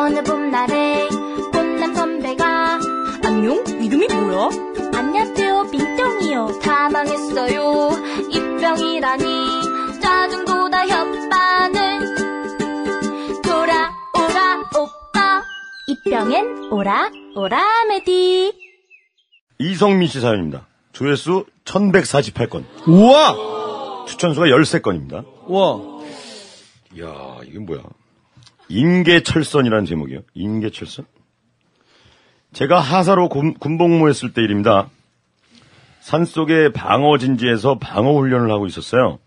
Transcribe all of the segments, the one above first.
어느 봄날에 꽃남 선배가 안녕? 이름이 뭐야? 안녕하세요 빈병이요 다 망했어요 입병이라니 짜증보다 협반을 돌아오라 오빠 입병엔 오라 오라 메디 이성민 씨 사연입니다. 조회수 1148건, 우와! 추천수가 13건입니다. 우와. 이야, 이게 뭐야. 인계철선이라는 제목이에요. 인계철선? 제가 하사로 군, 군복무했을 때 일입니다. 산속의 방어 진지에서 방어 훈련을 하고 있었어요.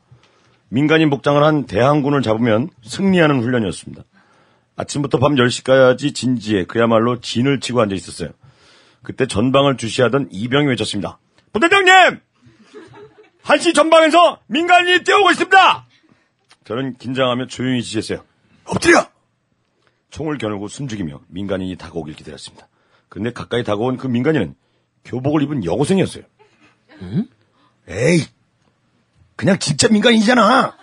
민간인 복장을 한 대항군을 잡으면 승리하는 훈련이었습니다. 아침부터 밤 10시까지 진지에 그야말로 진을 치고 앉아 있었어요. 그때 전방을 주시하던 이병이 외쳤습니다. 부대장님! 한시 전방에서 민간인이 뛰어오고 있습니다! 저는 긴장하며 조용히 지시했어요. 엎드려! 총을 겨누고 숨죽이며 민간인이 다가오길 기다렸습니다. 그런데 가까이 다가온 그 민간인은 교복을 입은 여고생이었어요. 에이, 그냥 진짜 민간인이잖아!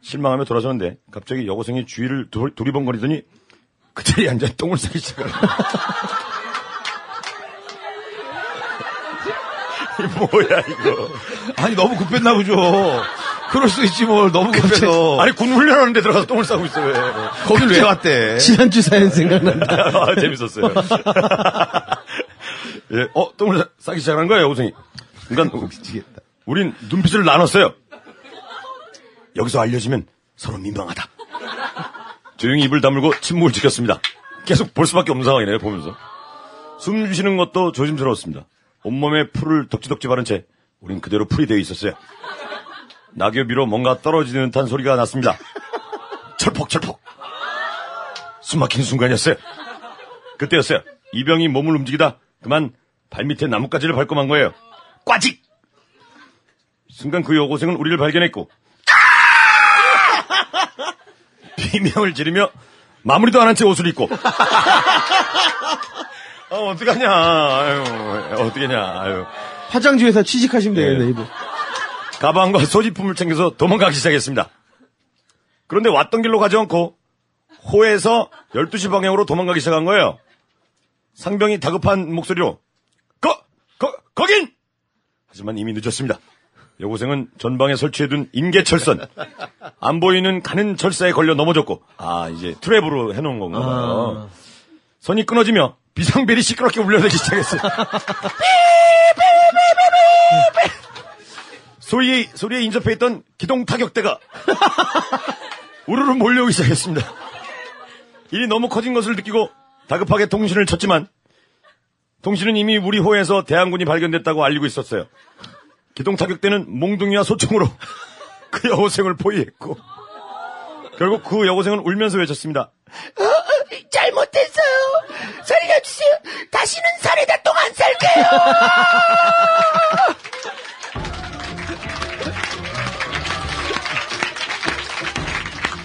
실망하며 돌아서는데 갑자기 여고생이 주위를 두- 두리번거리더니 그 자리에 앉아 똥을 싸기 시작하는 이 뭐야 이거 아니, 너무 급했나 보죠. 그럴 수 있지, 뭘. 너무 급해서. 아니 군 훈련하는데 들어가서 똥을 싸고 있어 왜 거길 왜 왔대? 지난주 사연 생각난다. 아, 재밌었어요 예, 어 똥을 싸- 싸기 시작한 거예요 여고생이 그러니까 미치겠다. 우린 눈빛을 나눴어요 여기서 알려지면 서로 민망하다 조용히 입을 다물고 침묵을 지켰습니다 계속 볼 수밖에 없는 상황이네요 보면서 숨 쉬는 것도 조심스러웠습니다 온몸에 풀을 덕지덕지 바른 채 우린 그대로 풀이 되어 있었어요 낙엽 위로 뭔가 떨어지는 듯한 소리가 났습니다. 철퍽 철퍽 숨막힌 순간이었어요. 그때였어요. 이병이 몸을 움직이다 그만 발밑에 나뭇가지를 밟고 만 거예요. 꽈직! 순간 그 여고생은 우리를 발견했고. 비명을 지르며 마무리도 안 한 채 옷을 입고. 어, 어떡하냐. 아유 어떡하냐. 아유. 화장지에서 취직하시면 되겠네, 예. 이분. 가방과 소지품을 챙겨서 도망가기 시작했습니다. 그런데 왔던 길로 가지 않고 호에서 12시 방향으로 도망가기 시작한 거예요. 상병이 다급한 목소리로 거, 거, 거긴! 하지만 이미 늦었습니다. 여고생은 전방에 설치해둔 인계철선 안 보이는 가는 철사에 걸려 넘어졌고 아 이제 트랩으로 해놓은 건가 봐요. 선이 끊어지며 비상벨이 시끄럽게 울려대기 시작했어요. 소리에, 소리에 인접해 있던 기동 타격대가 우르르 몰려오기 시작했습니다. 일이 너무 커진 것을 느끼고 다급하게 통신을 쳤지만 통신은 이미 우리 호에서 대항군이 발견됐다고 알리고 있었어요. 기동 타격대는 몽둥이와 소총으로 그 여고생을 포위했고 결국 그 여고생은 울면서 외쳤습니다. 잘못했어요. 안 살게요.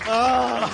아.